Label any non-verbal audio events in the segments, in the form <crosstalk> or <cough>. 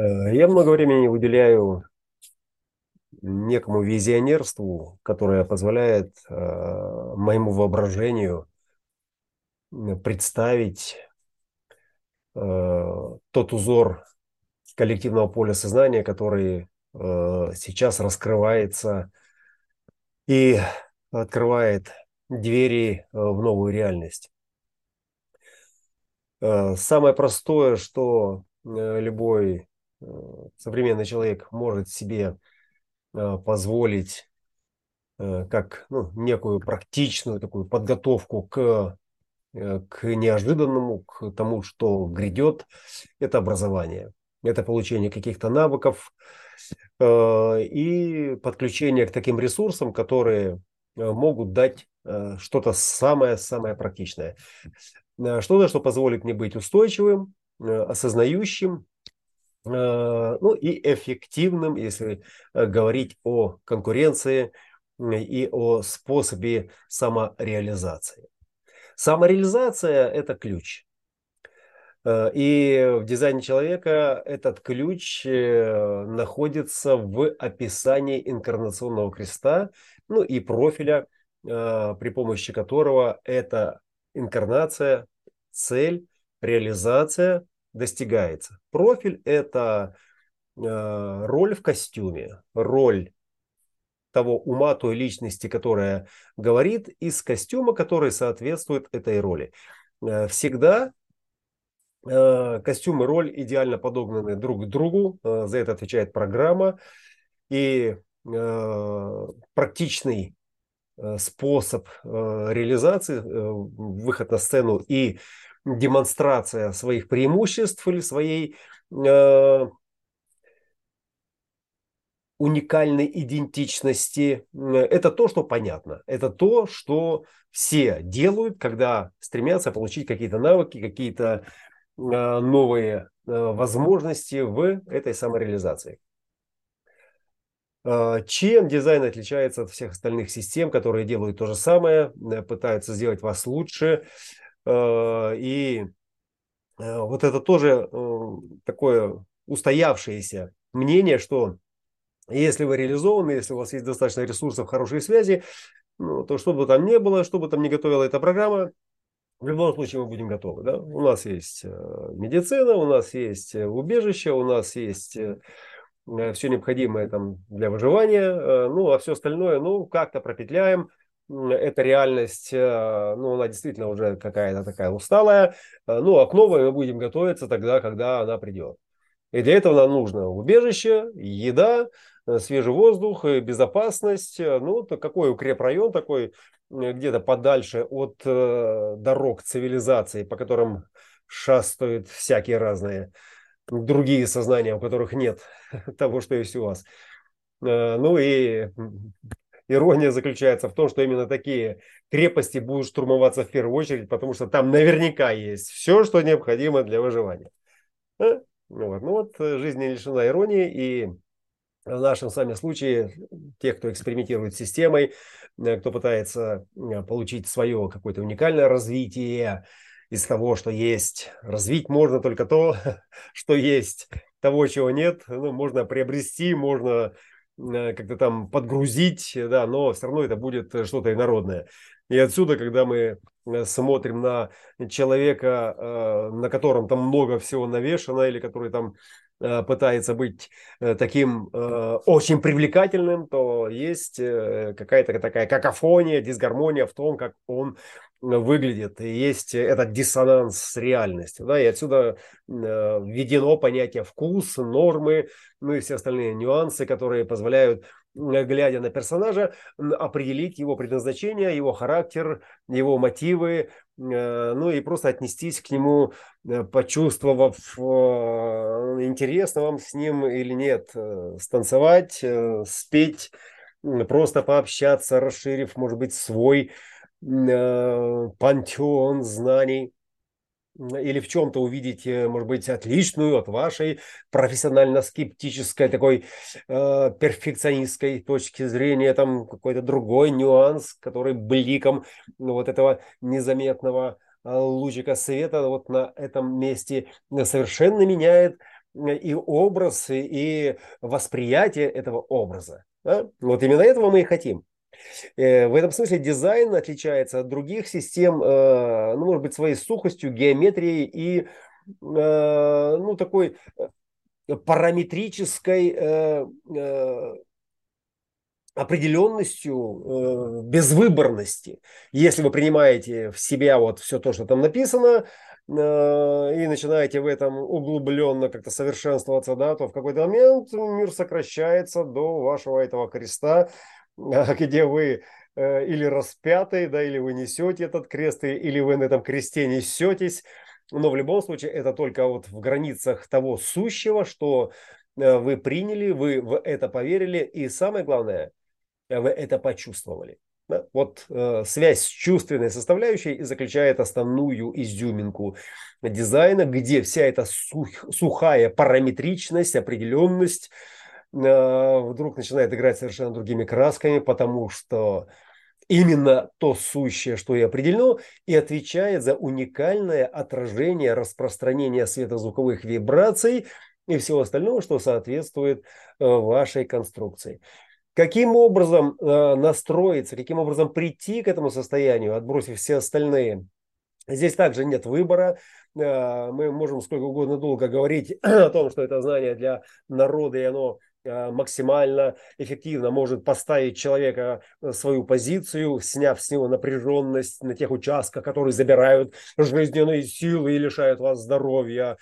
Э, я много времени уделяю некому визионерству, которое позволяет э, моему воображению представить э, тот узор коллективного поля сознания, который сейчас раскрывается и открывает двери в новую реальность. Самое простое, что любой современный человек может себе э, позволить э, как ну, некую практичную такую подготовку к, к неожиданному, к тому, что грядет, это образование. Это получение каких-то навыков и подключение к таким ресурсам, которые могут дать что-то самое-самое практичное. Что-то, что позволит мне быть устойчивым, осознающим Э, ну и эффективным, если э, говорить о конкуренции и о способе самореализации. Самореализация – это ключ. Э, и в дизайне человека этот ключ находится в описании инкарнационного креста, ну и профиля, при помощи которого эта инкарнация, цель, реализация достигается. Профиль – это э, роль в костюме, роль того ума, той личности, которая говорит, из костюма, который соответствует этой роли. Э, всегда э, костюм и роль идеально подогнаны друг к другу, за это отвечает программа, и практичный способ реализации, выход на сцену и демонстрация своих преимуществ или своей э, уникальной идентичности. Это то, что понятно. Это то, что все делают, когда стремятся получить какие-то навыки, какие-то э, новые э, возможности в этой самореализации. Э, чем дизайн отличается от всех остальных систем, которые делают то же самое, э, пытаются сделать вас лучше, и э, вот это тоже э, такое устоявшееся мнение, что если вы реализованы, если у вас есть достаточно ресурсов, хорошие связи, ну, то что бы там ни было, что бы там ни готовила эта программа, в любом случае мы будем готовы. Да? У нас есть медицина, у нас есть убежище, у нас есть все необходимое там для выживания, ну а все остальное, ну как-то пропетляем, эта реальность, э, ну, она действительно уже какая-то такая усталая. Э, ну, а к новой мы будем готовиться тогда, когда она придет. И для этого нам нужно убежище, еда, э, свежий воздух, безопасность. Ну, то какой укрепрайон такой, где-то подальше от дорог цивилизации, по которым шастают всякие разные другие сознания, у которых нет <laughs> того, что есть у вас. Ну и Ирония заключается в том, что именно такие крепости будут штурмоваться в первую очередь, потому что там наверняка есть все, что необходимо для выживания. А? Ну вот, ну вот э, жизнь не лишена иронии, и в нашем с вами случае, тех, кто экспериментирует с системой, э, кто пытается э, получить свое какое-то уникальное развитие из того, что есть. Развить можно только то, <laughs> что есть. Того, чего нет, ну, можно приобрести, можно как-то там подгрузить, да, но все равно это будет э, что-то инородное. И отсюда, когда мы э, смотрим на человека, на котором там много всего навешано, или который там пытается быть таким очень привлекательным, то есть какая-то такая какофония, дисгармония в том, как он выглядит. И есть этот диссонанс с реальностью. Да? И отсюда введено понятие вкус, нормы, ну и все остальные нюансы, которые позволяют глядя на персонажа, определить его предназначение, его характер, его мотивы, э, ну и просто отнестись к нему, э, почувствовав, э, интересно вам с ним или нет, станцевать, спеть, просто пообщаться, расширив, может быть, свой пантеон знаний или в чем-то увидите, может быть, отличную от вашей профессионально-скептической, такой э, перфекционистской точки зрения, там какой-то другой нюанс, который бликом ну, вот этого незаметного э, лучика света вот на этом месте совершенно меняет и образ, и восприятие этого образа. Да? Вот именно этого мы и хотим. Э, в этом смысле дизайн отличается от других систем, э, ну, может быть, своей сухостью, геометрией и ну, такой параметрической определенностью, безвыборности. Если вы принимаете в себя вот все то, что там написано, и начинаете в этом углубленно как-то совершенствоваться, да, то в какой-то момент мир сокращается до вашего этого креста, <laughs> где вы э, или распятый, да, или вы несете этот крест, или вы на этом кресте несетесь. Но в любом случае это только вот в границах того сущего, что э, вы приняли, вы в это поверили, и самое главное, вы это почувствовали. Да? Вот э, связь с чувственной составляющей и заключает основную изюминку дизайна, где вся эта сух, сухая параметричность, определенность вдруг начинает играть совершенно другими красками, потому что именно то сущее, что и определено, и отвечает за уникальное отражение распространения светозвуковых вибраций и всего остального, что соответствует э, вашей конструкции. Каким образом э, настроиться, каким образом прийти к этому состоянию, отбросив все остальные? Здесь также нет выбора. Э, мы можем сколько угодно долго говорить <clears throat> о том, что это знание для народа, и оно максимально эффективно может поставить человека в свою позицию, сняв с него напряженность на тех участках, которые забирают жизненные силы и лишают вас здоровья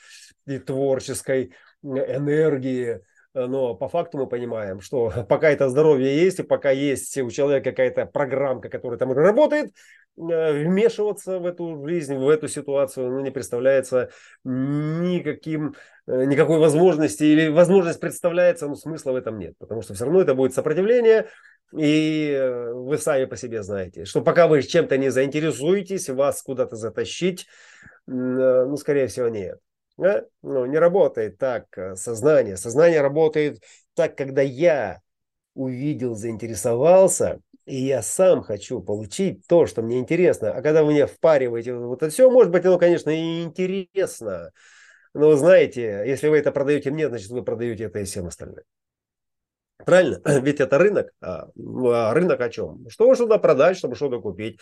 и творческой энергии. Э, но по факту мы понимаем, что <laughs> пока это здоровье есть, и пока есть у человека какая-то программка, которая там работает, э, вмешиваться в эту жизнь, в эту ситуацию ну, не представляется никаким, э, никакой возможности, или возможность представляется, но смысла в этом нет, потому что все равно это будет сопротивление, и вы сами по себе знаете, что пока вы чем-то не заинтересуетесь, вас куда-то затащить, ну, скорее всего, нет. Да? Ну, не работает так э, сознание. Сознание работает так, когда я увидел, заинтересовался, и я сам хочу получить то, что мне интересно. А когда вы мне впариваете вот это все, может быть, оно, конечно, и интересно. Но знаете, если вы это продаете мне, значит, вы продаете это и всем остальным. Правильно? <clears throat> Ведь это рынок. А, а рынок о чем? Что что-то продать, чтобы что-то купить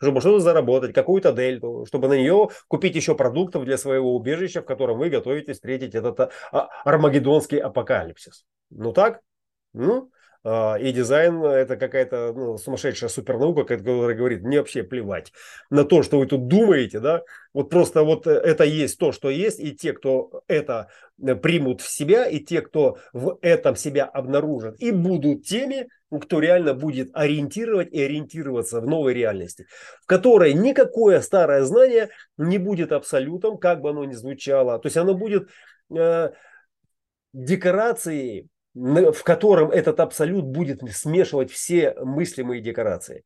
чтобы что-то заработать, какую-то дельту, чтобы на нее купить еще продуктов для своего убежища, в котором вы готовитесь встретить этот а, армагеддонский апокалипсис. Ну так? Ну, и дизайн это какая-то ну, сумасшедшая супернаука, которая говорит, мне вообще плевать на то, что вы тут думаете, да, вот просто вот это есть то, что есть, и те, кто это примут в себя, и те, кто в этом себя обнаружат, и будут теми, кто реально будет ориентировать и ориентироваться в новой реальности, в которой никакое старое знание не будет абсолютом, как бы оно ни звучало, то есть оно будет э, декорацией в котором этот абсолют будет смешивать все мыслимые декорации.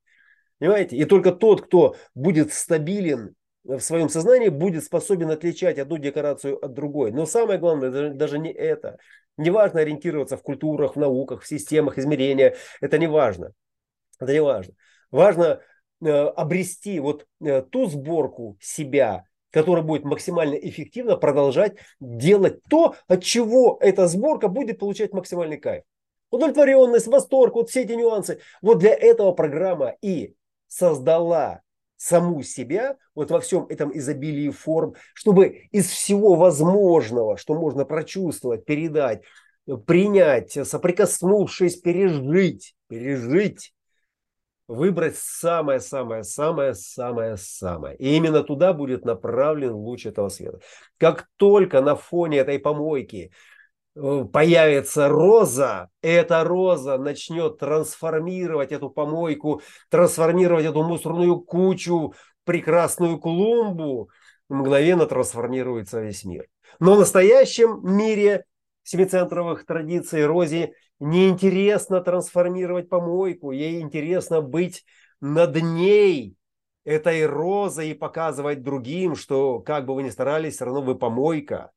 Понимаете? И только тот, кто будет стабилен в своем сознании, будет способен отличать одну декорацию от другой. Но самое главное даже не это. Не важно ориентироваться в культурах, в науках, в системах измерения. Это не важно. Это не важно. Важно э, обрести вот э, ту сборку себя, который будет максимально эффективно продолжать делать то, от чего эта сборка будет получать максимальный кайф. Удовлетворенность, восторг, вот все эти нюансы. Вот для этого программа и создала саму себя вот во всем этом изобилии форм, чтобы из всего возможного, что можно прочувствовать, передать, принять, соприкоснувшись, пережить, пережить, выбрать самое-самое-самое-самое-самое. И именно туда будет направлен луч этого света. Как только на фоне этой помойки э, появится роза, эта роза начнет трансформировать эту помойку, трансформировать эту мусорную кучу, прекрасную клумбу, мгновенно трансформируется весь мир. Но в настоящем мире семицентровых традиций Рози неинтересно трансформировать помойку, ей интересно быть над ней, этой розой и показывать другим, что как бы вы ни старались, все равно вы помойка.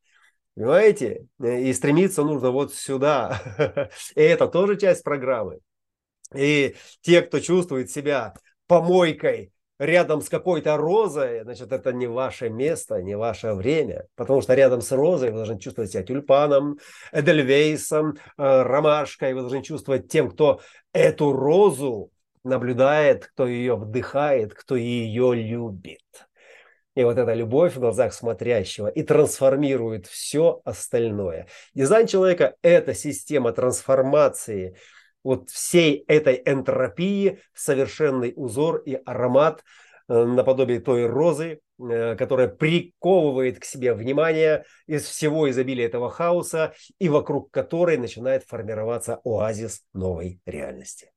Понимаете? И стремиться нужно вот сюда. <laughs> И это тоже часть программы. И те, кто чувствует себя помойкой, рядом с какой-то розой, значит, это не ваше место, не ваше время. Потому что рядом с розой вы должны чувствовать себя тюльпаном, эдельвейсом, э, ромашкой. Вы должны чувствовать тем, кто эту розу наблюдает, кто ее вдыхает, кто ее любит. И вот эта любовь в глазах смотрящего и трансформирует все остальное. Дизайн человека – это система трансформации вот всей этой энтропии совершенный узор и аромат э, наподобие той розы, э, которая приковывает к себе внимание из всего изобилия этого хаоса и вокруг которой начинает формироваться оазис новой реальности.